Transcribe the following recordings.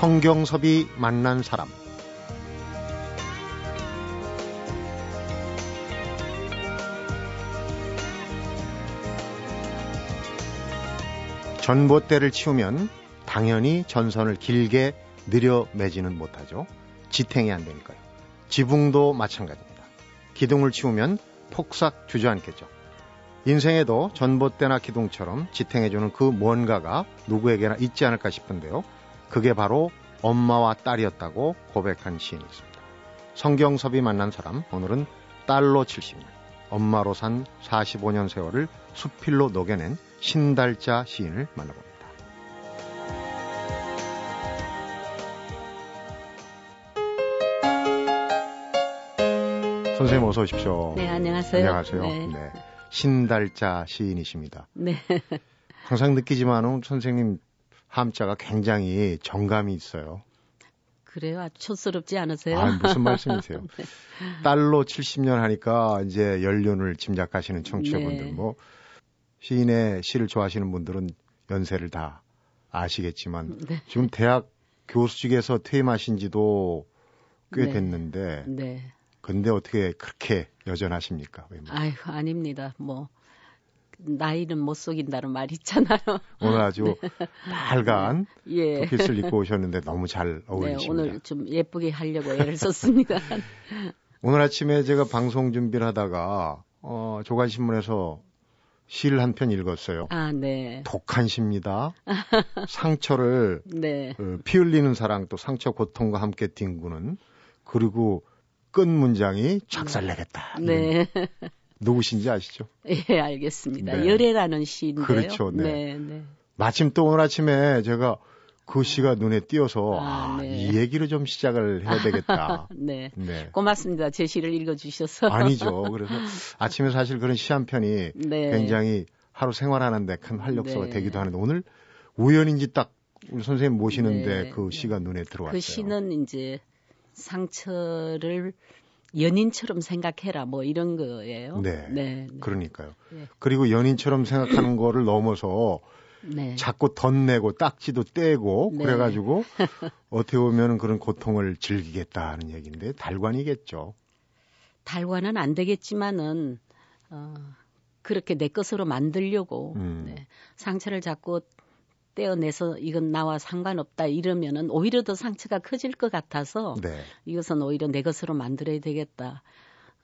성경섭이 만난 사람 전봇대를 치우면 당연히 전선을 길게 느려 매지는 못하죠. 지탱이 안 되니까요. 지붕도 마찬가지입니다. 기둥을 치우면 폭삭 주저앉겠죠. 인생에도 전봇대나 기둥처럼 지탱해주는 그 뭔가가 누구에게나 있지 않을까 싶은데요. 그게 바로 엄마와 딸이었다고 고백한 시인이 있습니다. 성경섭이 만난 사람, 오늘은 딸로 70년, 엄마로 산 45년 세월을 수필로 녹여낸 신달자 시인을 만나봅니다. 선생님 어서 오십시오. 네, 안녕하세요. 안녕하세요. 네. 네. 신달자 시인이십니다. 네. 항상 느끼지만은 선생님 함자가 굉장히 정감이 있어요. 그래요? 아주 촌스럽지 않으세요? 아, 무슨 말씀이세요? 네. 딸로 70년 하니까 이제 연륜을 짐작하시는 청취자분들 네. 뭐 시인의 시를 좋아하시는 분들은 연세를 다 아시겠지만 네. 지금 대학 교수직에서 퇴임하신 지도 꽤 네. 됐는데 네. 근데 어떻게 그렇게 여전하십니까? 아유, 아닙니다. 뭐 나이는 못 속인다는 말 있잖아요. 오늘 아주 빨간 예. 투피스를 입고 오셨는데 너무 잘 네, 어울리십니다. 오늘 좀 예쁘게 하려고 애를 썼습니다. 오늘 아침에 제가 방송 준비를 하다가 어, 조간신문에서 시를 한 편 읽었어요. 아, 네. 독한 시입니다. 상처를 네. 어, 피 흘리는 사랑 또 상처 고통과 함께 뒹구는 그리고 끝 문장이 작살내겠다. 네. 누구신지 아시죠? 예, 알겠습니다. 네. 열애라는 시인데요. 그렇죠, 네. 네, 네. 마침 또 오늘 아침에 제가 그 시가 눈에 띄어서 아, 아, 네. 이 얘기를 좀 시작을 해야 되겠다. 네. 네. 고맙습니다. 제 시를 읽어주셔서. 아니죠. 그래서 아침에 사실 그런 시 한 편이 네. 굉장히 하루 생활하는데 큰 활력소가 네. 되기도 하는데 오늘 우연인지 딱 우리 선생님 모시는데 네. 그 시가 눈에 들어왔어요. 그 시는 이제 상처를 연인처럼 생각해라 뭐 이런 거예요. 네. 네. 그러니까요. 네. 그리고 연인처럼 생각하는 거를 넘어서 네. 자꾸 덧내고 딱지도 떼고 네. 그래가지고 어떻게 보면 그런 고통을 즐기겠다는 얘기인데 달관이겠죠. 달과는 안 되겠지만은 어, 그렇게 내 것으로 만들려고 음. 네. 상처를 자꾸 떼어내서 이건 나와 상관없다 이러면은 오히려 더 상처가 커질 것 같아서 네. 이것은 오히려 내 것으로 만들어야 되겠다.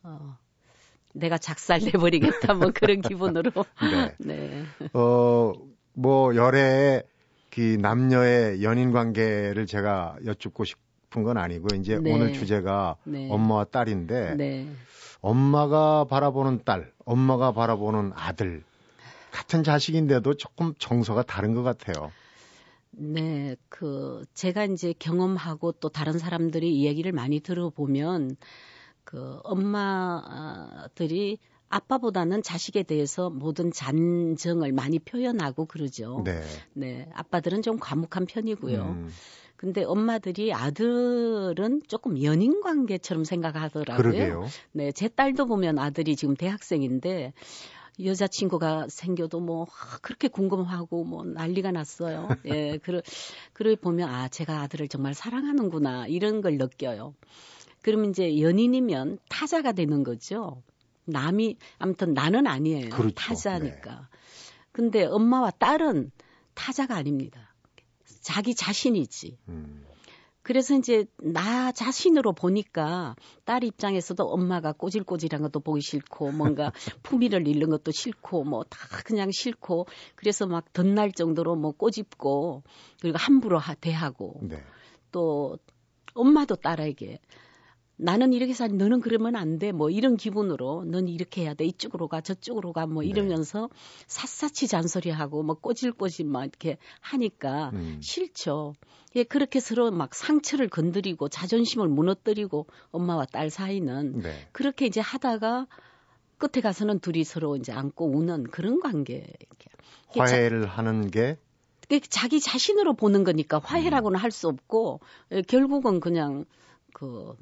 어, 내가 작살 내버리겠다 뭐 그런 기분으로. 네. 네. 어, 뭐, 열애의 그 남녀의 연인 관계를 제가 여쭙고 싶은 건 아니고, 이제 네. 오늘 주제가 네. 엄마와 딸인데, 네. 엄마가 바라보는 딸, 엄마가 바라보는 아들, 같은 자식인데도 조금 정서가 다른 것 같아요. 네, 그 제가 이제 경험하고 또 다른 사람들이 이야기를 많이 들어보면 그 엄마들이 아빠보다는 자식에 대해서 모든 잔정을 많이 표현하고 그러죠. 네. 네, 아빠들은 좀 과묵한 편이고요. 음, 근데 엄마들이 아들은 조금 연인 관계처럼 생각하더라고요. 그러게요. 네, 제 딸도 보면 아들이 지금 대학생인데 여자친구가 생겨도 뭐 아, 그렇게 궁금하고 뭐 난리가 났어요. 예, 그러 그러 보면 아 제가 아들을 정말 사랑하는구나 이런 걸 느껴요. 그러면 이제 연인이면 타자가 되는 거죠. 남이 아무튼 나는 아니에요. 그렇죠. 타자니까. 근데 엄마와 딸은 타자가 아닙니다. 자기 자신이지. 음, 그래서 이제 나 자신으로 보니까 딸 입장에서도 엄마가 꼬질꼬질한 것도 보기 싫고 뭔가 품위를 잃는 것도 싫고 뭐 다 그냥 싫고 그래서 막 덧날 정도로 뭐 꼬집고 그리고 함부로 하, 대하고 네. 또 엄마도 딸에게 나는 이렇게 살 너는 그러면 안 돼 뭐 이런 기분으로 넌 이렇게 해야 돼 이쪽으로 가 저쪽으로 가뭐 네. 이러면서 샅샅이 잔소리하고 뭐 꼬질꼬질 막 이렇게 하니까 음, 싫죠. 예, 그렇게 서로 막 상처를 건드리고 자존심을 무너뜨리고 엄마와 딸 사이는 네. 그렇게 이제 하다가 끝에 가서는 둘이 서로 이제 안고 우는 그런 관계. 이게 자- 화해를 하는 게 자기 자신으로 보는 거니까 화해라고는 할수 없고 예, 결국은 그냥 그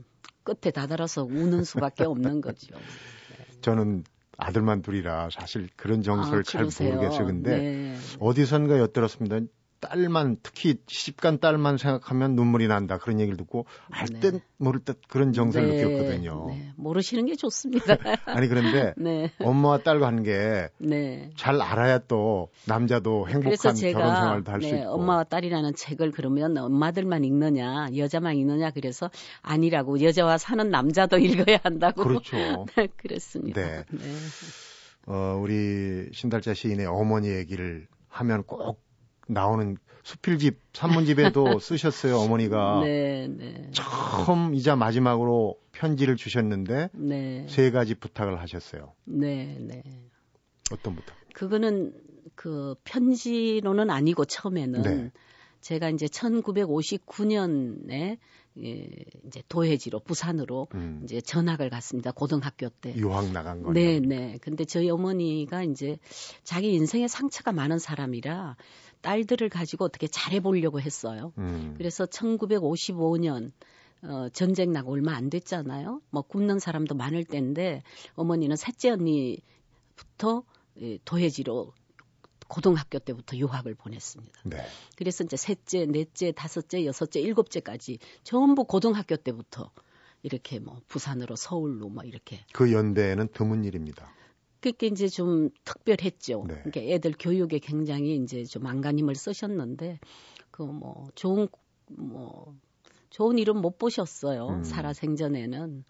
끝에 다다라서 우는 수밖에 없는 거죠. 저는 아들만 둘이라 사실 그런 정서를 아, 잘. 모르겠어요. 근데 네. 어디선가 엿들었습니다. 딸만 특히 시집간 딸만 생각하면 눈물이 난다 그런 얘기를 듣고 알듯 네. 모를 듯 그런 정서를 네. 느꼈거든요. 네. 모르시는 게 좋습니다. 아니 그런데 네. 엄마와 딸 관계 네. 잘 알아야 또 남자도 행복한 결혼 생활도 할수 네, 있고. 엄마와 딸이라는 책을 그러면 엄마들만 읽느냐 여자만 읽느냐 그래서 아니라고 여자와 사는 남자도 읽어야 한다고. 그렇죠. 그랬습니다. 네. 어, 우리 신달자 시인의 어머니 얘기를 하면 꼭 나오는 수필집 산문집에도 쓰셨어요 어머니가 네, 네. 처음이자 마지막으로 편지를 주셨는데 네. 세 가지 부탁을 하셨어요. 네, 네. 어떤 부탁? 그거는 그 편지로는 아니고 처음에는 네. 제가 이제 1959년에 예, 이제 도해지로 부산으로 음. 이제 전학을 갔습니다. 고등학교 때. 유학 나간 거요 네, 네. 근데 저희 어머니가 이제 자기 인생에 상처가 많은 사람이라 딸들을 가지고 어떻게 잘해 보려고 했어요. 음. 그래서 1955년 어, 전쟁 나고 얼마 안 됐잖아요. 뭐 굶는 사람도 많을 때인데 어머니는 셋째 언니부터 예, 도해지로 고등학교 때부터 유학을 보냈습니다. 네. 그래서 이제 셋째, 넷째, 다섯째, 여섯째, 일곱째까지 전부 고등학교 때부터 이렇게 뭐 부산으로 서울로 뭐 이렇게 그 연대에는 드문 일입니다. 그게 이제 좀 특별했죠. 네. 그러니까 애들 교육에 굉장히 이제 좀 안간힘을 쓰셨는데 그 뭐 좋은 뭐 좋은 일은 못 보셨어요. 음. 살아 생전에는.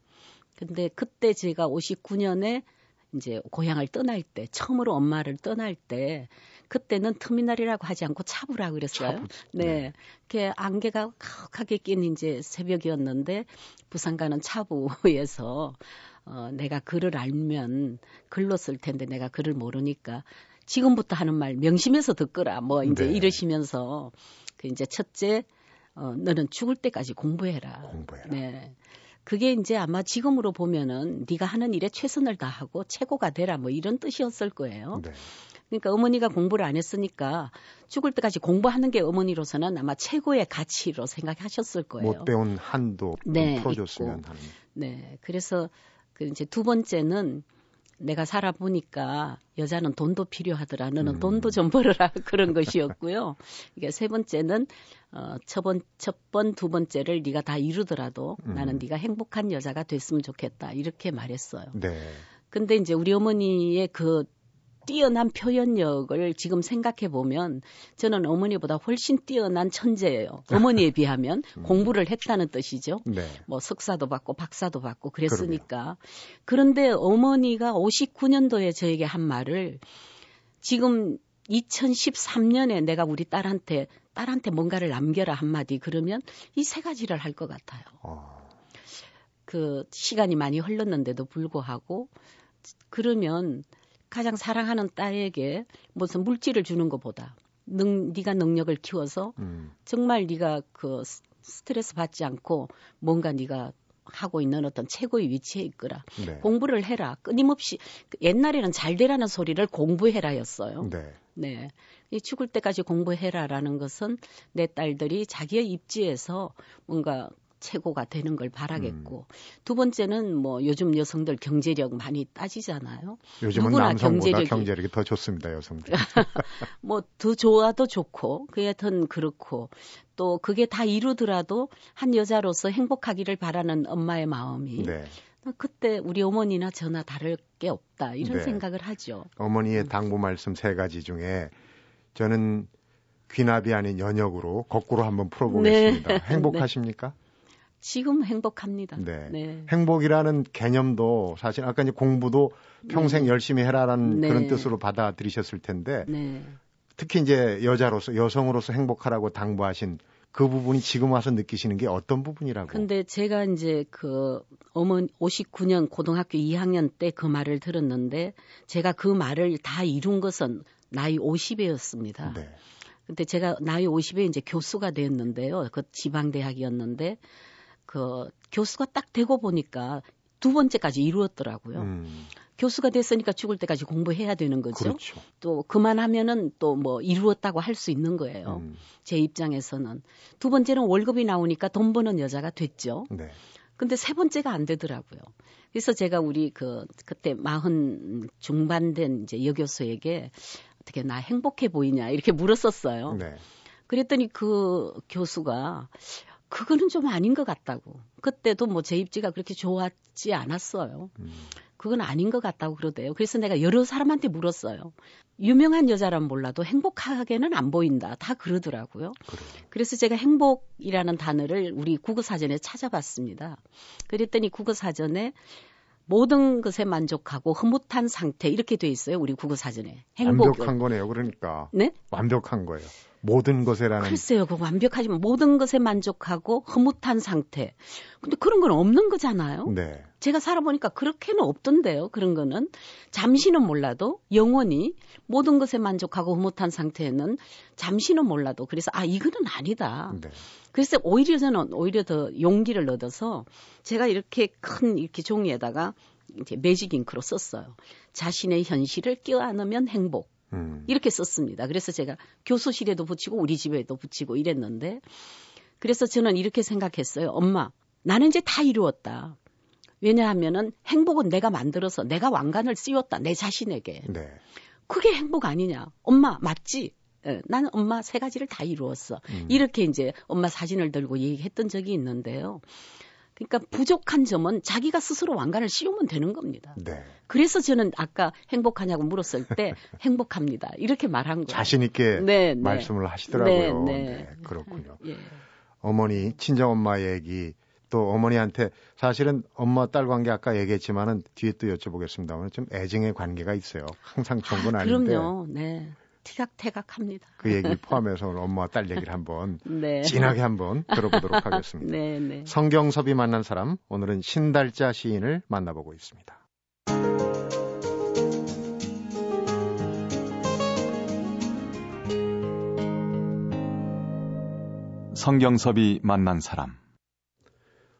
근데 그때 제가 59년에 이제 고향을 떠날 때 처음으로 엄마를 떠날 때 그때는 터미널이라고 하지 않고 차부라 그랬어요. 차부. 네. 네. 그게 안개가 가득하게 낀 이제 새벽이었는데 부산 가는 차부에서 어 내가 글을 알면 글로 쓸 텐데 내가 글을 모르니까 지금부터 하는 말 명심해서 듣거라 뭐 이제 네. 이러시면서 그 이제 첫째 어 너는 죽을 때까지 공부해라. 공부해라. 네. 그게 이제 아마 지금으로 보면은 네가 하는 일에 최선을 다하고 최고가 되라 뭐 이런 뜻이었을 거예요. 네. 그러니까 어머니가 공부를 안 했으니까 죽을 때까지 공부하는 게 어머니로서는 아마 최고의 가치로 생각하셨을 거예요. 못 배운 한도 네, 풀어줬으면 있고. 하는. 네, 그래서 그 이제 두 번째는 내가 살아보니까 여자는 돈도 필요하더라. 너는 음. 돈도 좀 벌어라. 그런 것이었고요. 이게 세 번째는 어, 첫 번, 첫 번, 두 번째를 네가 다 이루더라도 음. 나는 네가 행복한 여자가 됐으면 좋겠다. 이렇게 말했어요. 네. 근데 이제 우리 어머니의 그 뛰어난 표현력을 지금 생각해 보면 저는 어머니보다 훨씬 뛰어난 천재예요. 어머니에 비하면 음. 공부를 했다는 뜻이죠. 네. 뭐 석사도 받고 박사도 받고 그랬으니까. 그럼요. 그런데 어머니가 59년도에 저에게 한 말을 지금 2013년에 내가 우리 딸한테 딸한테 뭔가를 남겨라 한마디 그러면 이 세 가지를 할 것 같아요. 어. 그 시간이 많이 흘렀는데도 불구하고 그러면 가장 사랑하는 딸에게 무슨 물질을 주는 것보다 능, 네가 능력을 키워서 음. 정말 네가 그 스트레스 받지 않고 뭔가 네가 하고 있는 어떤 최고의 위치에 있거라. 네. 공부를 해라. 끊임없이 그 옛날에는 잘 되라는 소리를 공부해라였어요. 네. 네. 이 죽을 때까지 공부해라라는 것은 내 딸들이 자기의 입지에서 뭔가 최고가 되는 걸 바라겠고 음. 두 번째는 뭐 요즘 여성들 경제력 많이 따지잖아요. 요즘은 남성보다 경제력이, 경제력이 더 좋습니다 여성들. 뭐 더 좋아도 좋고 그게 더 그렇고 또 그게 다 이루더라도 한 여자로서 행복하기를 바라는 엄마의 마음이 네. 그때 우리 어머니나 저나 다를 게 없다 이런 네. 생각을 하죠. 어머니의 음. 당부 말씀 세 가지 중에 저는 귀납이 아닌 연역으로 거꾸로 한번 풀어보겠습니다. 네. 행복하십니까? 네. 지금 행복합니다. 네. 네. 행복이라는 개념도 사실 아까 이제 공부도 평생 네. 열심히 해라라는 네. 그런 뜻으로 받아들이셨을 텐데 네. 특히 이제 여자로서 여성으로서 행복하라고 당부하신 그 부분이 지금 와서 느끼시는 게 어떤 부분이라고? 근데 제가 이제 그 어머니 59년 고등학교 2학년 때 그 말을 들었는데 제가 그 말을 다 이룬 것은 나이 50에였습니다. 네. 근데 제가 나이 50에 이제 교수가 됐는데요. 그 지방 대학이었는데 그 교수가 딱 되고 보니까 두 번째까지 이루었더라고요. 음. 교수가 됐으니까 죽을 때까지 공부해야 되는 거죠. 그렇죠. 또 그만하면은 또 뭐 이루었다고 할 수 있는 거예요. 음. 제 입장에서는 두 번째는 월급이 나오니까 돈 버는 여자가 됐죠. 네. 근데 세 번째가 안 되더라고요. 그래서 제가 우리 그 그때 마흔 중반 된 이제 여교수에게 어떻게 나 행복해 보이냐 이렇게 물었었어요. 네. 그랬더니 그 교수가 그거는 좀 아닌 것 같다고. 그때도 뭐 제 입지가 그렇게 좋았지 않았어요. 음. 그건 아닌 것 같다고 그러대요. 그래서 내가 여러 사람한테 물었어요. 유명한 여자라면 몰라도 행복하게는 안 보인다. 다 그러더라고요. 그래. 그래서 제가 행복이라는 단어를 우리 국어사전에 찾아봤습니다. 그랬더니 국어사전에 모든 것에 만족하고 흐뭇한 상태 이렇게 돼 있어요. 우리 국어 사전에. 행복 완벽한 거네요. 그러니까. 네? 완벽한 거예요. 모든 것에라는. 글쎄요, 그 완벽하지만 모든 것에 만족하고 흐뭇한 상태. 근데 그런 건 없는 거잖아요. 네. 제가 살아보니까 그렇게는 없던데요. 그런 거는 잠시는 몰라도 영원히 모든 것에 만족하고 흐뭇한 상태는 잠시는 몰라도 그래서 아 이거는 아니다. 네. 그래서 오히려 저는 오히려 더 용기를 얻어서 제가 이렇게 큰 이렇게 종이에다가 이제 매직 잉크로 썼어요. 자신의 현실을 껴안으면 행복. 음. 이렇게 썼습니다. 그래서 제가 교수실에도 붙이고 우리 집에도 붙이고 이랬는데 그래서 저는 이렇게 생각했어요. 엄마, 나는 이제 다 이루었다. 왜냐하면은 행복은 내가 만들어서 내가 왕관을 씌웠다. 내 자신에게. 네. 그게 행복 아니냐. 엄마, 맞지? 예, 나는 엄마 세 가지를 다 이루었어. 음. 이렇게 이제 엄마 사진을 들고 얘기했던 적이 있는데요. 그러니까 부족한 점은 자기가 스스로 왕관을 씌우면 되는 겁니다. 네. 그래서 저는 아까 행복하냐고 물었을 때 행복합니다. 이렇게 말한 거예요. 자신 있게 네, 네. 말씀을 하시더라고요. 네, 네. 네 그렇군요. 예. 어머니 친정 엄마 얘기 또 어머니한테 사실은 엄마 딸 관계 아까 얘기했지만은 뒤에 또 여쭤보겠습니다만 좀 애증의 관계가 있어요. 항상 좋은 건 아, 닌데 그럼요. 네. 티각태각합니다. 그 얘기를 포함해서 오늘 엄마와 딸 얘기를 한번 네. 진하게 한번 들어보도록 하겠습니다. 네, 네. 성경섭이 만난 사람 오늘은 신달자 시인을 만나보고 있습니다. 성경섭이 만난 사람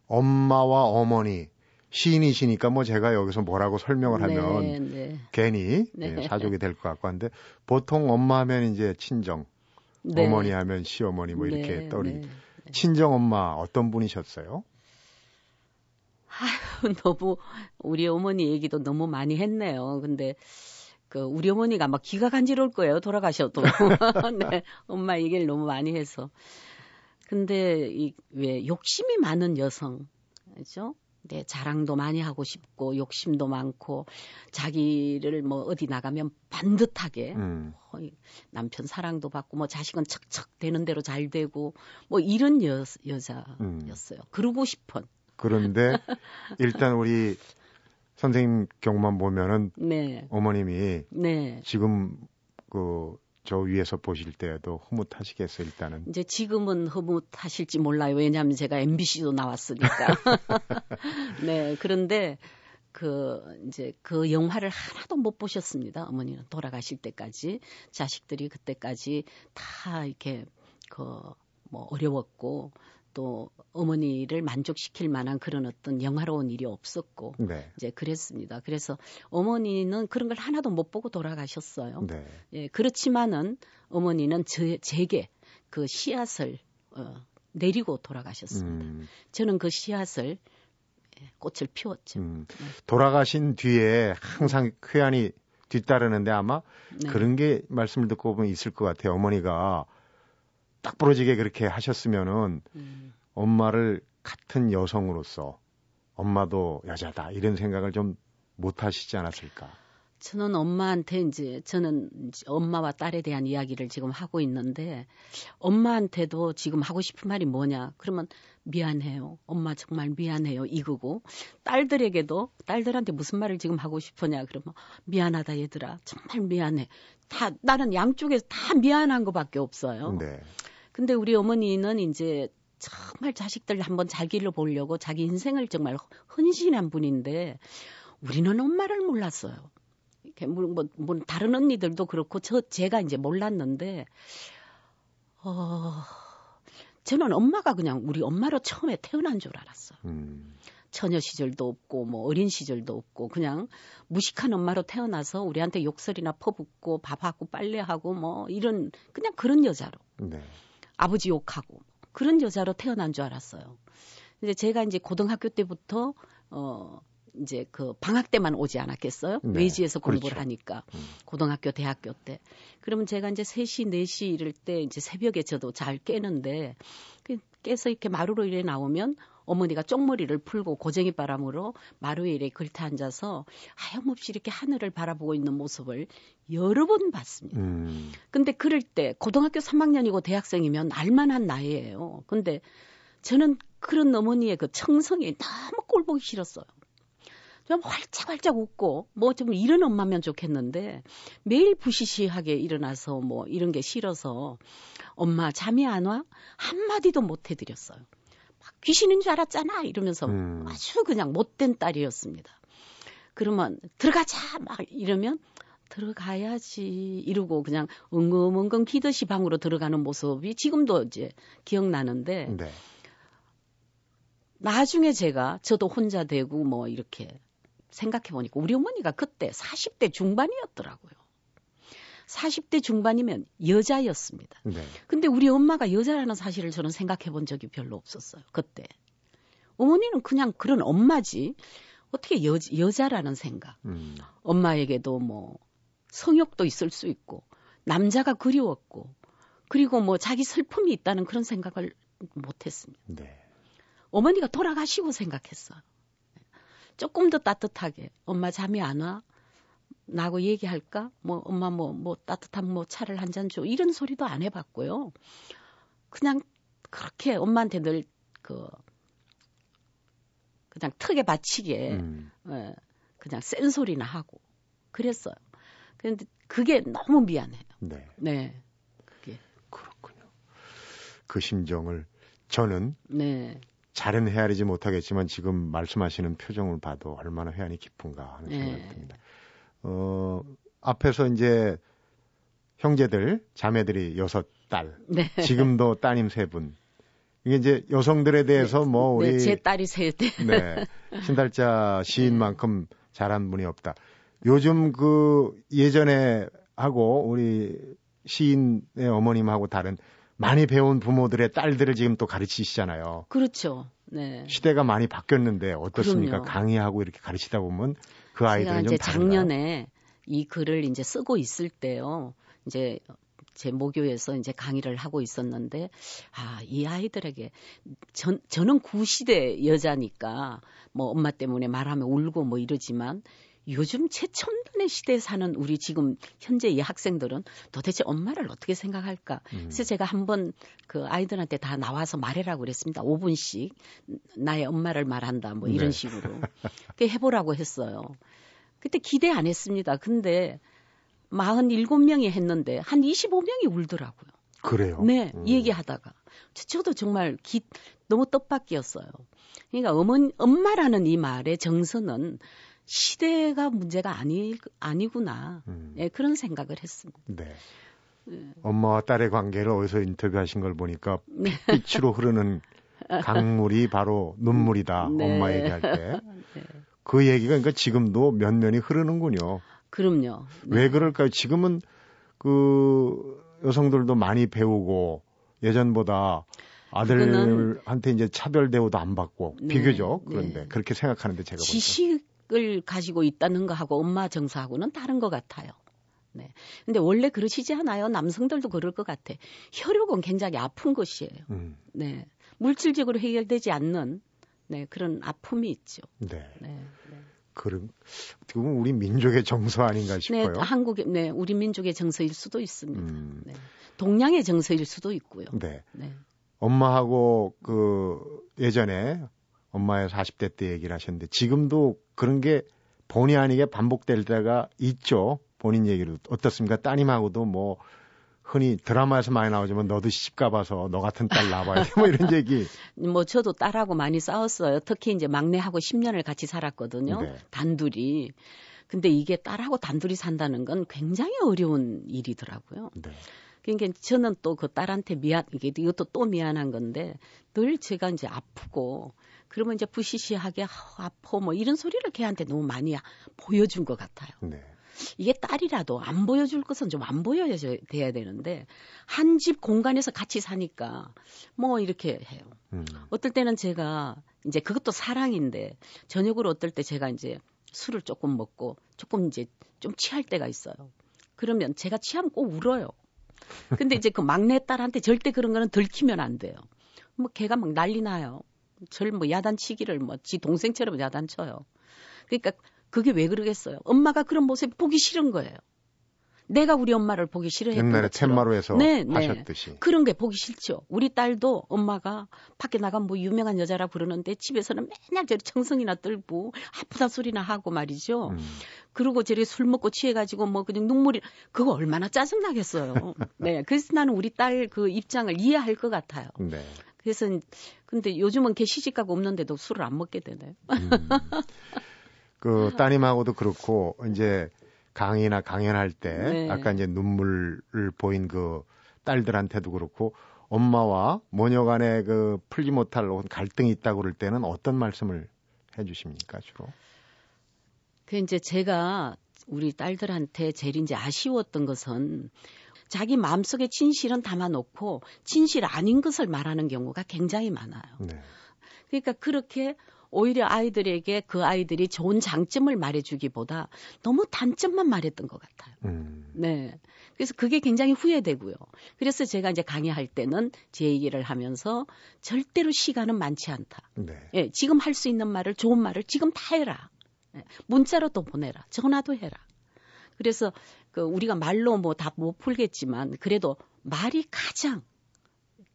엄마와 어머니 시인이시니까 뭐 제가 여기서 뭐라고 설명을 네, 하면 네, 네. 괜히 네. 예, 사족이 될 것 같고 한데 보통 엄마 하면 이제 친정, 네. 어머니 하면 시어머니 뭐 이렇게 네, 떠오르. 친정 엄마 어떤 분이셨어요? 아유 너무 우리 어머니 얘기도 너무 많이 했네요. 근데 그 우리 어머니가 막 귀가 간지러울 거예요. 돌아가셔도. 네, 엄마 얘기를 너무 많이 해서. 근데 이 왜 욕심이 많은 여성, 그죠? 네, 자랑도 많이 하고 싶고 욕심도 많고 자기를 뭐 어디 나가면 반듯하게 음. 어, 남편 사랑도 받고 뭐 자식은 척척 되는 대로 잘 되고 뭐 이런 여, 여자였어요. 음. 그러고 싶은. 그런데 일단 우리 선생님 경만 보면은 네. 어머님이 네. 지금 그 저 위에서 보실 때도 흐뭇하시겠어요, 일단은. 이제 지금은 흐뭇하실지 몰라요. 왜냐하면 제가 MBC도 나왔으니까. 네, 그런데 그 이제 그 영화를 하나도 못 보셨습니다. 어머니는 돌아가실 때까지 자식들이 그때까지 다 이렇게 그 뭐 어려웠고 또 어머니를 만족시킬 만한 그런 어떤 영화로운 일이 없었고 네. 이제 그랬습니다. 그래서 어머니는 그런 걸 하나도 못 보고 돌아가셨어요. 네. 예, 그렇지만은 어머니는 제, 제게 그 씨앗을 어, 내리고 돌아가셨습니다. 음. 저는 그 씨앗을 예, 꽃을 피웠죠. 음. 네. 돌아가신 뒤에 항상 회한이 뒤따르는데 아마 네. 그런 게 말씀을 듣고 보면 있을 것 같아요. 어머니가 딱 부러지게 그렇게 하셨으면은 음. 엄마를 같은 여성으로서 엄마도 여자다 이런 생각을 좀 못 하시지 않았을까? 저는 엄마한테 이제 저는 엄마와 딸에 대한 이야기를 지금 하고 있는데 엄마한테도 지금 하고 싶은 말이 뭐냐? 그러면 미안해요. 엄마 정말 미안해요. 이거고 딸들에게도 딸들한테 무슨 말을 지금 하고 싶으냐? 그러면 미안하다 얘들아. 정말 미안해. 다 나는 양쪽에서 다 미안한 것밖에 없어요. 네. 근데 우리 어머니는 이제 정말 자식들 한번 자기를 보려고 자기 인생을 정말 헌신한 분인데 우리는 엄마를 몰랐어요. 이렇게 뭐, 뭐, 뭐 다른 언니들도 그렇고 저 제가 이제 몰랐는데 어 저는 엄마가 그냥 우리 엄마로 처음에 태어난 줄 알았어요. 음. 처녀 시절도 없고 뭐 어린 시절도 없고 그냥 무식한 엄마로 태어나서 우리한테 욕설이나 퍼붓고 밥하고 빨래하고 뭐 이런 그냥 그런 여자로. 네. 아버지 욕하고 그런 여자로 태어난 줄 알았어요. 근데 제가 이제 고등학교 때부터 어 이제 그 방학 때만 오지 않았겠어요? 네, 외지에서 공부를 그렇죠. 하니까 음. 고등학교, 대학교 때. 그러면 제가 이제 3시, 4시 이럴 때 이제 새벽에 저도 잘 깨는데 그 깨서 이렇게 마루로 이래 나오면 어머니가 쪽머리를 풀고 고쟁이 바람으로 마루에 걸터 앉아서 하염없이 이렇게 하늘을 바라보고 있는 모습을 여러 번 봤습니다. 음. 근데 그럴 때 고등학교 3학년이고 대학생이면 알만한 나이예요. 근데 저는 그런 어머니의 그 청성이 너무 꼴보기 싫었어요. 좀 활짝활짝 웃고 뭐 좀 이런 엄마면 좋겠는데 매일 부시시하게 일어나서 뭐 이런 게 싫어서 엄마 잠이 안 와? 한마디도 못 해드렸어요. 막 귀신인 줄 알았잖아 이러면서 음. 아주 그냥 못된 딸이었습니다. 그러면 들어가자 막 이러면 들어가야지 이러고 그냥 엉금엉금 기듯이 방으로 들어가는 모습이 지금도 이제 기억나는데 네. 나중에 제가 저도 혼자 되고 뭐 이렇게 생각해 보니까 우리 어머니가 그때 40대 중반이었더라고요. 40대 중반이면 여자였습니다. 네. 근데 우리 엄마가 여자라는 사실을 저는 생각해 본 적이 별로 없었어요. 그때. 어머니는 그냥 그런 엄마지. 어떻게 여, 여자라는 생각. 음. 엄마에게도 뭐 성욕도 있을 수 있고 남자가 그리웠고 그리고 뭐 자기 슬픔이 있다는 그런 생각을 못 했습니다. 네. 어머니가 돌아가시고 생각했어요. 조금 더 따뜻하게 엄마 잠이 안 와? 나하고 얘기할까? 뭐 엄마 뭐뭐 따뜻한 뭐 차를 한 잔 줘. 이런 소리도 안 해봤고요. 그냥 그렇게 엄마한테 늘 그 그냥 턱에 받치게 음. 예, 그냥 센 소리나 하고 그랬어요. 그런데 그게 너무 미안해요. 네. 네. 그게 그렇군요. 그 심정을 저는 네. 잘은 헤아리지 못하겠지만 지금 말씀하시는 표정을 봐도 얼마나 회한이 깊은가 하는 생각이 네. 듭니다. 어, 앞에서 이제 형제들, 자매들이 여섯 딸, 네. 지금도 따님 세 분. 이게 이제 여성들에 대해서 뭐 우리 네, 제 딸이 세 대. 네. 신달자 시인만큼 잘한 분이 없다. 요즘 그 예전에 하고 우리 시인의 어머님하고 다른 많이 배운 부모들의 딸들을 지금 또 가르치시잖아요. 그렇죠. 네. 시대가 많이 바뀌었는데 어떻습니까? 그럼요. 강의하고 이렇게 가르치다 보면 그 제가 아이들은 좀 이제? 작년에 이 글을 이제 쓰고 있을 때요. 이제 제 모교에서 이제 강의를 하고 있었는데 아, 이 아이들에게 전 저는 구시대 여자니까 뭐 엄마 때문에 말하면 울고 뭐 이러지만 요즘 최첨단의 시대에 사는 우리 지금 현재 이 학생들은 도대체 엄마를 어떻게 생각할까? 음. 그래서 제가 한번 그 아이들한테 다 나와서 말해라고 그랬습니다. 5분씩 나의 엄마를 말한다 뭐 이런 네. 식으로. 그 해보라고 했어요. 그때 기대 안 했습니다. 근데 47명이 했는데 한 25명이 울더라고요. 그래요. 네, 음. 얘기하다가. 저- 저도 정말 기, 너무 뜻밖이었어요. 그러니까 어머니, 엄마라는 이 말의 정서는 시대가 문제가 아니, 아니구나. 음. 예, 그런 생각을 했습니다. 네. 엄마와 딸의 관계를 어디서 인터뷰하신 걸 보니까 네. 빛으로 흐르는 강물이 바로 눈물이다. 네. 엄마 얘기할 때. 네. 그 얘기가 그러니까 지금도 면면이 흐르는군요. 그럼요. 네. 왜 그럴까요? 지금은 그 여성들도 많이 배우고 예전보다 아들한테 이제 차별 대우도 안 받고 네, 비교적 네. 그런데 그렇게 생각하는데 제가 보니 까 지식을 가지고 있다는 거하고 엄마 정서하고는 다른 것 같아요. 네. 근데 원래 그러시지 않아요? 남성들도 그럴 것 같아. 혈육은 굉장히 아픈 것이에요. 음, 네. 물질적으로 해결되지 않는 네, 그런 아픔이 있죠. 네. 네. 네. 그런 어떻게 보면 우리 민족의 정서 아닌가 네, 싶어요. 한국의 네, 우리 민족의 정서일 수도 있습니다. 음, 네. 동양의 정서일 수도 있고요. 네. 네. 엄마하고 그 예전에 엄마의 40대 때 얘기를 하셨는데 지금도 그런 게 본의 아니게 반복될 때가 있죠. 본인 얘기로 어떻습니까? 따님하고도 뭐 흔히 드라마에서 많이 나오지만 너도 시집 가봐서 너 같은 딸 낳아봐야 돼. 뭐 이런 얘기. 뭐 저도 딸하고 많이 싸웠어요. 특히 이제 막내하고 10년을 같이 살았거든요. 네. 단둘이. 근데 이게 딸하고 단둘이 산다는 건 굉장히 어려운 일이더라고요. 네. 그러니까 저는 또 그 딸한테 미안, 이게 이것도 또 미안한 건데 늘 제가 이제 아프고 그러면 이제 부시시하게 아, 아파 뭐 이런 소리를 걔한테 너무 많이 보여준 것 같아요. 네. 이게 딸이라도 안 보여줄 것은 좀 안 보여야 돼야 되는데 한 집 공간에서 같이 사니까 뭐 이렇게 해요. 음. 어떨 때는 제가 이제 그것도 사랑인데 저녁으로 어떨 때 제가 이제 술을 조금 먹고 조금 이제 좀 취할 때가 있어요. 그러면 제가 취하면 꼭 울어요. 근데 이제 그 막내 딸한테 절대 그런 거는 들키면 안 돼요. 뭐 걔가 막 난리 나요. 절 뭐 야단치기를 뭐 지 동생처럼 야단쳐요. 그러니까 그게 왜 그러겠어요? 엄마가 그런 모습 보기 싫은 거예요. 내가 우리 엄마를 보기 싫어했던 옛날에 것처럼. 텐마루에서 네, 네. 하셨듯이. 그런 게 보기 싫죠. 우리 딸도 엄마가 밖에 나가면 뭐 유명한 여자라 부르는데 집에서는 맨날 저리 청성이나 떨고 아프다 소리나 하고 말이죠. 음. 그리고 저리 술 먹고 취해가지고 뭐 그냥 눈물이 그거 얼마나 짜증 나겠어요. 네, 그래서 나는 우리 딸 그 입장을 이해할 것 같아요. 네. 그래서 근데 요즘은 걔 시집가고 없는데도 술을 안 먹게 되네. 음. 그 따님하고도 그렇고 이제 강의나 강연할 때 네. 아까 이제 눈물을 보인 그 딸들한테도 그렇고 엄마와 모녀 간에 그 풀지 못할 갈등이 있다고 그럴 때는 어떤 말씀을 해 주십니까, 주로? 그 이제 제가 우리 딸들한테 제일 이제 아쉬웠던 것은 자기 마음속에 진실은 담아놓고 진실 아닌 것을 말하는 경우가 굉장히 많아요. 네. 그러니까 그렇게 오히려 아이들에게 그 아이들이 좋은 장점을 말해주기보다 너무 단점만 말했던 것 같아요. 음. 네. 그래서 그게 굉장히 후회되고요. 그래서 제가 이제 강의할 때는 제 얘기를 하면서 절대로 시간은 많지 않다. 네. 예, 지금 할 수 있는 말을 좋은 말을 지금 다 해라. 예, 문자로 또 보내라. 전화도 해라. 그래서 그 우리가 말로 뭐 다 못 풀겠지만 그래도 말이 가장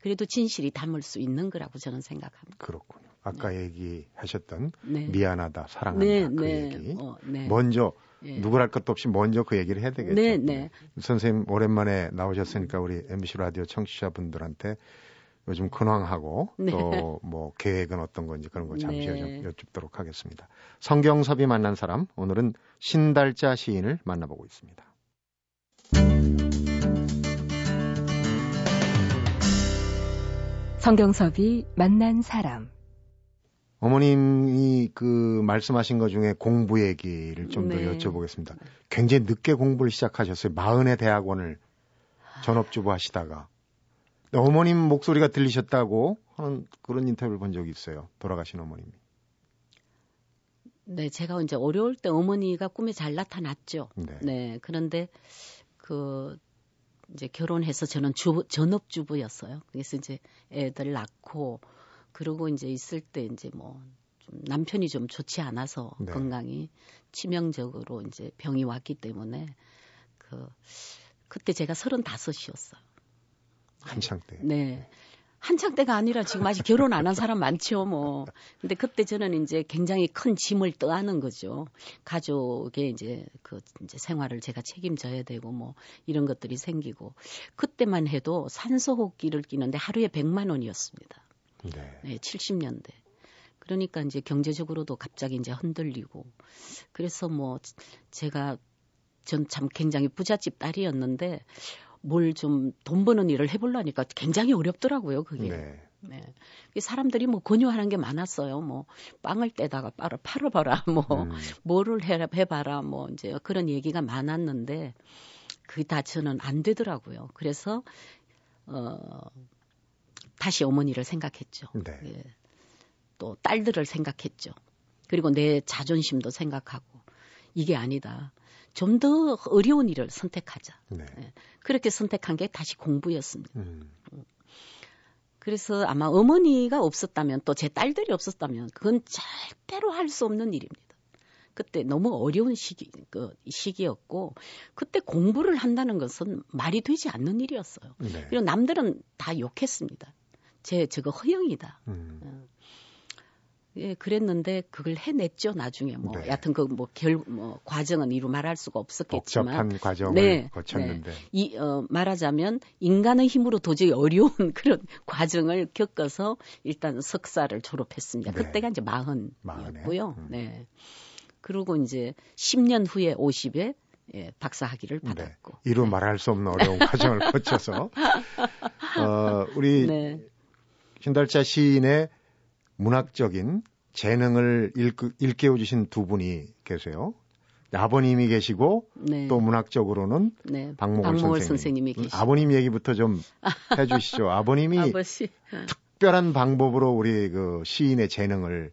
그래도 진실이 담을 수 있는 거라고 저는 생각합니다. 그렇군요. 아까 얘기하셨던 네. 미안하다, 사랑한다 네, 그 네. 얘기. 어, 네. 먼저 예. 누구랄 것도 없이 먼저 그 얘기를 해야 되겠죠. 네, 네. 선생님 오랜만에 나오셨으니까 우리 MBC 라디오 청취자분들한테 요즘 근황하고 네. 또뭐 계획은 어떤 건지 그런 거 잠시 네. 좀 여쭙도록 하겠습니다. 성경섭이 만난 사람 오늘은 신달자 시인을 만나보고 있습니다. 성경섭이 만난 사람. 어머님이 그 말씀하신 것 중에 공부 얘기를 좀더 네. 여쭤보겠습니다. 굉장히 늦게 공부를 시작하셨어요. 마흔의 대학원을 전업주부 하시다가. 어머님 목소리가 들리셨다고 하는 그런 인터뷰를 본 적이 있어요. 돌아가신 어머님이. 네, 제가 이제 어려울 때 어머니가 꿈에 잘 나타났죠. 네. 네, 그런데 그 이제 결혼해서 저는 주, 전업주부였어요. 그래서 이제 애들 낳고 그러고 이제 있을 때 이제 뭐 좀 남편이 좀 좋지 않아서 네. 건강이 치명적으로 이제 병이 왔기 때문에 그 그때 제가 서른다섯이었어요. 한창 때. 네. 한창 때가 아니라 지금 아직 결혼 안 한 사람 많죠, 뭐. 근데 그때 저는 이제 굉장히 큰 짐을 떠안은 거죠. 가족의 이제 그 이제 생활을 제가 책임져야 되고 뭐 이런 것들이 생기고 그때만 해도 산소호흡기를 끼는데 하루에 100만 원이었습니다. 네. 네, 70년대. 그러니까 이제 경제적으로도 갑자기 이제 흔들리고 그래서 뭐 제가 전 참 굉장히 부잣집 딸이었는데 뭘 좀 돈 버는 일을 해보려니까 굉장히 어렵더라고요 그게. 네. 네. 이 사람들이 뭐 권유하는 게 많았어요. 뭐 빵을 떼다가 빨아 팔아봐라, 뭐 음. 뭐를 해, 해봐라, 뭐 이제 그런 얘기가 많았는데 그게 다 저는 안 되더라고요. 그래서 어 다시 어머니를 생각했죠. 네. 예. 또 딸들을 생각했죠. 그리고 내 자존심도 생각하고 이게 아니다. 좀 더 어려운 일을 선택하자. 네. 그렇게 선택한 게 다시 공부였습니다. 음. 그래서 아마 어머니가 없었다면 또 제 딸들이 없었다면 그건 절대로 할 수 없는 일입니다. 그때 너무 어려운 시기, 그 시기였고 그때 공부를 한다는 것은 말이 되지 않는 일이었어요. 네. 그리고 남들은 다 욕했습니다. 제 저거 허영이다. 음. 예, 그랬는데 그걸 해냈죠 나중에 뭐 네. 여하튼 그뭐결뭐 과정은 이루 말할 수가 없었겠지만 복잡한 과정을 네, 거쳤는데. 이 어, 말하자면 인간의 힘으로 도저히 어려운 그런 과정을 겪어서 일단 석사를 졸업했습니다. 네. 그때가 이제. 마흔이었고요. 음. 네. 그리고 이제 10년 후에 50에 예, 박사 학위를 네. 받았고. 이루 말할 수 없는 어려운 과정을 거쳐서 어, 우리 네. 신달자 시인의 문학적인 재능을 일깨, 일깨워 주신 두 분이 계세요. 아버님이 계시고 네. 또 문학적으로는 네. 박목월, 박목월 선생님. 선생님 이 계시고. 아버님 얘기부터 좀 해주시죠. 아버님이 아버지. 특별한 방법으로 우리 그 시인의 재능을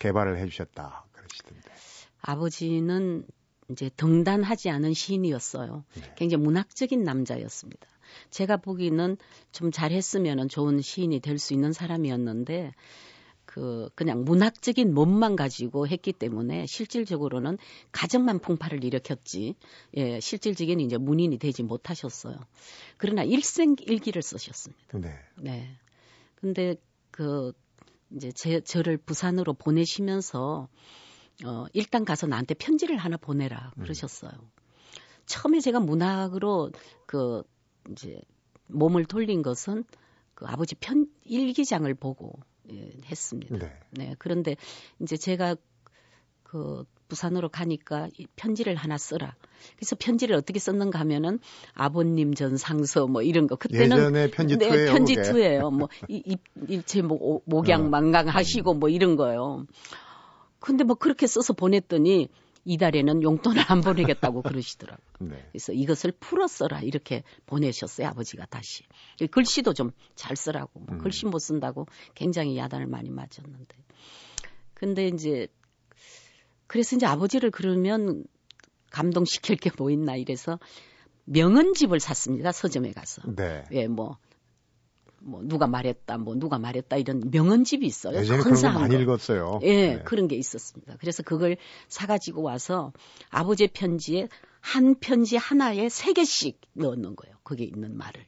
개발을 해주셨다 그러시던데. 아버지는 이제 등단하지 않은 시인이었어요. 네. 굉장히 문학적인 남자였습니다. 제가 보기에는 좀 잘했으면 좋은 시인이 될 수 있는 사람이었는데 그 그냥 문학적인 몸만 가지고 했기 때문에 실질적으로는 가정만 풍파를 일으켰지 예 실질적인 이제 문인이 되지 못하셨어요. 그러나 일생 일기를 쓰셨습니다. 네. 네. 근데 그 이제 제 저를 부산으로 보내시면서 어 일단 가서 나한테 편지를 하나 보내라 그러셨어요. 처음에 제가 문학으로 그 이제 몸을 돌린 것은 그 아버지 편 일기장을 보고 예, 했습니다. 네. 네. 그런데 이제 제가 그 부산으로 가니까 이 편지를 하나 써라. 그래서 편지를 어떻게 썼는가 하면은 아버님 전 상서 뭐 이런 거 그때는 예전에 편지 네, 투예요. 편지. 투예요. 뭐 이, 이, 일체 뭐 오- 목양 어. 망강 하시고 뭐 이런 거요. 근데 뭐 그렇게 써서 보냈더니 이달에는 용돈을 안 보내겠다고 그러시더라고요. 네. 그래서 이것을 풀어 써라 이렇게 보내셨어요 아버지가 다시 글씨도 좀 잘 쓰라고 뭐 음. 글씨 못 쓴다고 굉장히 야단을 많이 맞았는데 근데 이제 그래서 이제 아버지를 그러면 감동시킬 게 뭐 있나 이래서 명언집을 샀습니다 서점에 가서 네. 예뭐 뭐 누가 말했다 뭐 누가 말했다 이런 명언집이 있어요 예전에 그런 거 많이 거. 읽었어요. 예, 네. 그런 게 있었습니다. 그래서 그걸 사가지고 와서 아버지 편지에 한 편지 하나에 세 개씩 넣는 거예요. 거기에 있는 말을.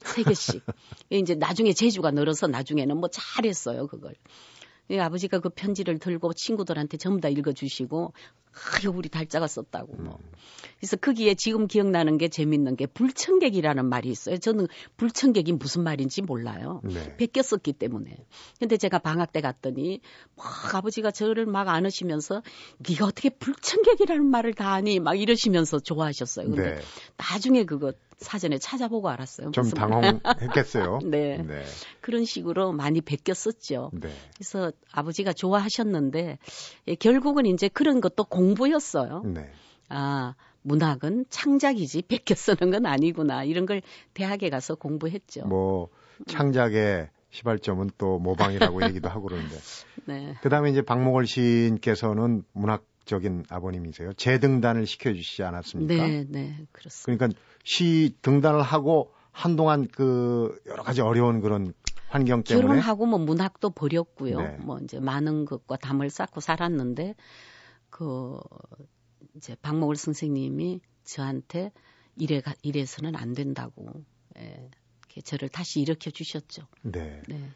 세 개씩. 이제 나중에 재주가 늘어서 나중에는 뭐 잘했어요, 그걸. 예, 아버지가 그 편지를 들고 친구들한테 전부 다 읽어주시고, 아유, 우리 달자가 썼다고 뭐. 그래서 거기에 지금 기억나는 게 재밌는 게 불청객이라는 말이 있어요. 저는 불청객이 무슨 말인지 몰라요. 네. 베꼈었기 때문에. 근데 제가 방학 때 갔더니 막 아버지가 저를 막 안으시면서 네가 어떻게 불청객이라는 말을 다 아니 막 이러시면서 좋아하셨어요. 근데 네. 나중에 그거 사전에 찾아보고 알았어요. 좀. 당황했겠어요. 네. 네. 그런 식으로 많이 베꼈었죠. 네. 그래서 아버지가 좋아하셨는데 예, 결국은 이제 그런 것도 공 부였어요. 네. 아, 문학은 창작이지 베껴 쓰는 건 아니구나. 이런 걸 대학에 가서 공부했죠. 뭐 창작의 시발점은 또 모방이라고 얘기도 하고 그러는데. 네. 그다음에 이제 박목월 시인께서는 문학적인 아버님이세요. 재등단을 시켜 주시지 않았습니까? 네, 네, 그렇습니다. 그러니까 시 등단을 하고 한동안 그 여러 가지 어려운 그런 환경 때문에 결혼하고 뭐 문학도 버렸고요. 네. 뭐 이제 많은 것과 담을 쌓고 살았는데 그 이제 박목월 선생님이 저한테 이래 가 이래서는 안 된다고 예. 저를 다시 일으켜 주셨죠. 네. 네.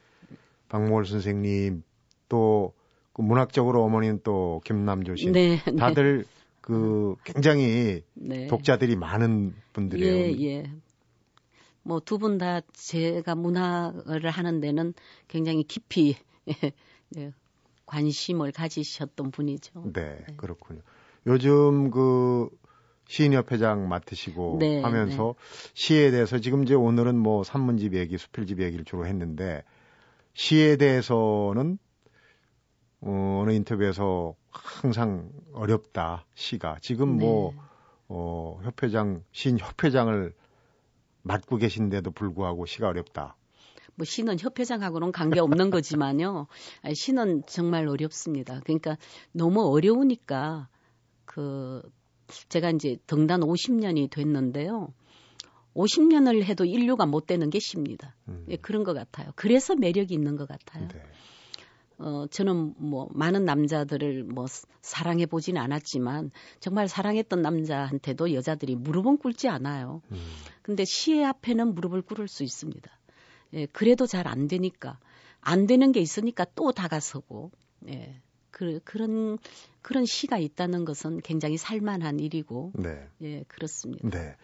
박목월 선생님 또그 문학적으로 어머니는 또 김남조 씨 네, 네. 다들 그 굉장히 네. 독자들이 많은 분들이에요. 예, 예. 뭐 두 분 다 제가 문학을 하는 데는 굉장히 깊이 예, 관심을 가지셨던 분이죠. 네, 그렇군요. 요즘 그 시인협회장 맡으시고 네, 하면서 시에 대해서 지금 이제 오늘은 뭐 산문집 얘기, 수필집 얘기를 주로 했는데 시에 대해서는 어, 어느 인터뷰에서 항상 어렵다 시가 지금 뭐 네. 어, 협회장 시인 협회장을 맡고 계신데도 불구하고 시가 어렵다. 뭐 시는 협회장하고는 관계 없는 거지만요. 아니, 시는 정말 어렵습니다. 그러니까 너무 어려우니까 그 제가 이제 등단 50년이 됐는데요. 50년을 해도 인류가 못 되는 게 시입니다. 음. 예, 그런 것 같아요. 그래서 매력이 있는 것 같아요. 네. 어, 저는 뭐 많은 남자들을 뭐 사랑해 보진 않았지만 정말 사랑했던 남자한테도 여자들이 무릎은 꿇지 않아요. 음. 근데 시의 앞에는 무릎을 꿇을 수 있습니다. 예, 그래도 잘 안 되니까 안 되는 게 있으니까 또 다가서고 예. 그, 그런 그런 시가 있다는 것은 굉장히 살만한 일이고 네. 예, 그렇습니다. 네.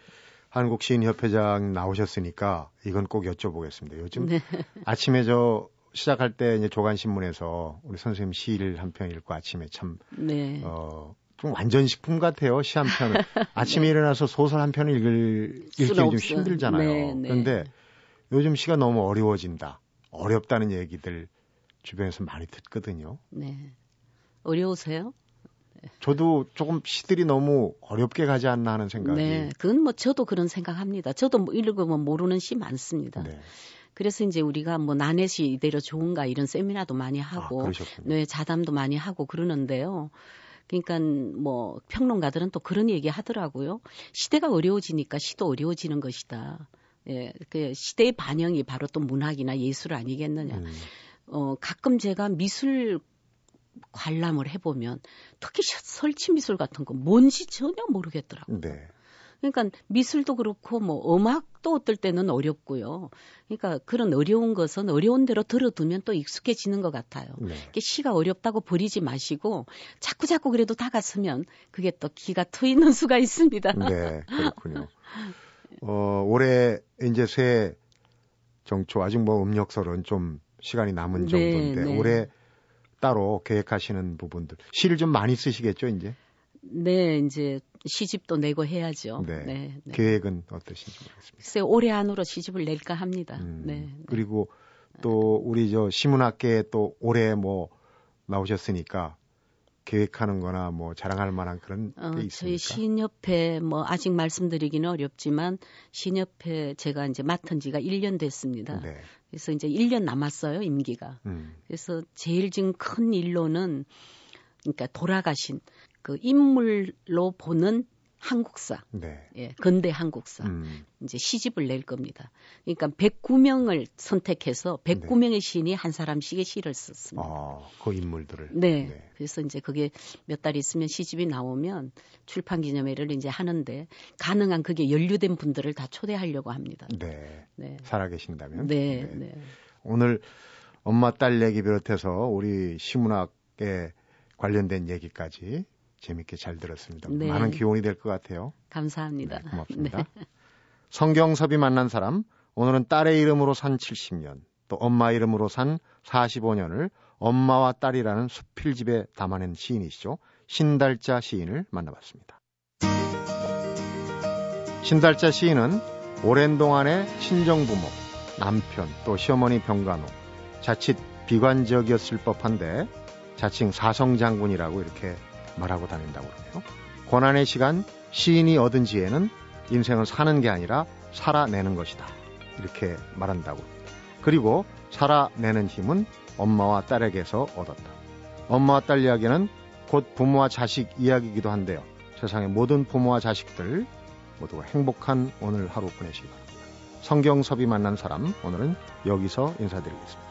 한국 시인 협회장 나오셨으니까 이건 꼭 여쭤보겠습니다. 요즘 네. 아침에 저 시작할 때 이제 조간 신문에서 우리 선생님 시를 한 편 읽고 아침에 참, 네. 어, 좀 완전 식품 같아요. 시 한 편은. 아침에 일어나서 소설 한 편을 읽을, 읽기 좀. 힘들잖아요. 네, 네. 그런데 요즘 시가 너무 어려워진다. 어렵다는 얘기들 주변에서 많이 듣거든요. 네. 어려우세요? 저도 조금 시들이 너무 어렵게 가지 않나 하는 생각이. 네. 그건 뭐 저도 그런 생각합니다. 저도 뭐 읽으면 모르는 시 많습니다. 네. 그래서 이제 우리가 뭐 나넷이 이대로 좋은가 이런 세미나도 많이 아, 하고. 네, 자담도 많이 하고 그러는데요. 그러니까 뭐 평론가들은 또 그런 얘기 하더라고요. 시대가 어려워지니까 시도 어려워지는 것이다. 예, 그 시대의 반영이 바로 또 문학이나 예술 아니겠느냐. 음, 어, 가끔 제가 미술 관람을 해보면 특히 셔- 설치 미술 같은 거 뭔지 전혀 모르겠더라고요. 네. 그러니까 미술도 그렇고 뭐 음악도 어떨 때는 어렵고요. 그러니까 그런 어려운 것은 어려운 대로 들어두면 또 익숙해지는 것 같아요. 네. 시가 어렵다고 버리지 마시고 자꾸 자꾸 그래도 다갔으면 그게 또 기가 트이는 수가 있습니다. 네, 그렇군요. 어, 올해 이제 새 정초 아직 뭐 음력설은 좀 시간이 남은 네, 정도인데 네. 올해 따로 계획하시는 부분들 시를 좀 많이 쓰시겠죠, 이제? 네, 이제 시집도 내고 해야죠. 네. 네. 네. 계획은 어떠신지 모르겠습니다. 글쎄 올해 안으로 시집을 낼까 합니다. 음, 네. 네. 그리고 또 우리 저 시문학계에 또 올해 뭐 나오셨으니까 계획하는 거나 뭐 자랑할 만한 그런 어, 게 저희 있습니까? 시인협회 뭐 아직 말씀드리기는 어렵지만 시인협회 제가 이제 맡은 지가 1년 됐습니다. 네. 그래서 이제 1년 남았어요, 임기가. 음, 그래서 제일 지금 큰 일로는 그러니까 돌아가신 그 인물로 보는 한국사, 네. 예, 근대 한국사. 음, 이제 시집을 낼 겁니다. 그러니까 109명을 선택해서 109명의 시인이 한 사람씩의 시를 썼습니다. 아, 그 인물들을. 네. 네. 그래서 이제 그게 몇 달 있으면 시집이 나오면 출판 기념회를 이제 하는데 가능한 그게 연루된 분들을 다 초대하려고 합니다. 네. 네. 살아계신다면. 네. 네. 오늘 엄마 딸 얘기 비롯해서 우리 시문학에 관련된 얘기까지 재밌게 잘 들었습니다. 네. 많은 기원이 될 것 같아요. 감사합니다. 네, 고맙습니다. 성경섭이 만난 사람, 오늘은 딸의 이름으로 산 70년, 또 엄마 이름으로 산 45년을 엄마와 딸이라는 수필집에 담아낸 시인이시죠. 신달자 시인을 만나봤습니다. 신달자 시인은 오랜 동안의 친정부모, 남편, 또 시어머니 병간호, 자칫 비관적이었을 법한데 자칭 사성장군이라고 이렇게 말하고 다닌다고 그러네요. 고난의 시간 시인이 얻은 지혜는 인생을 사는 게 아니라 살아내는 것이다. 이렇게 말한다고. 그리고 살아내는 힘은 엄마와 딸에게서 얻었다. 엄마와 딸 이야기는 곧 부모와 자식 이야기이기도 한데요. 세상의 모든 부모와 자식들 모두가 행복한 오늘 하루 보내시기 바랍니다. 성경섭이 만난 사람 오늘은 여기서 인사드리겠습니다.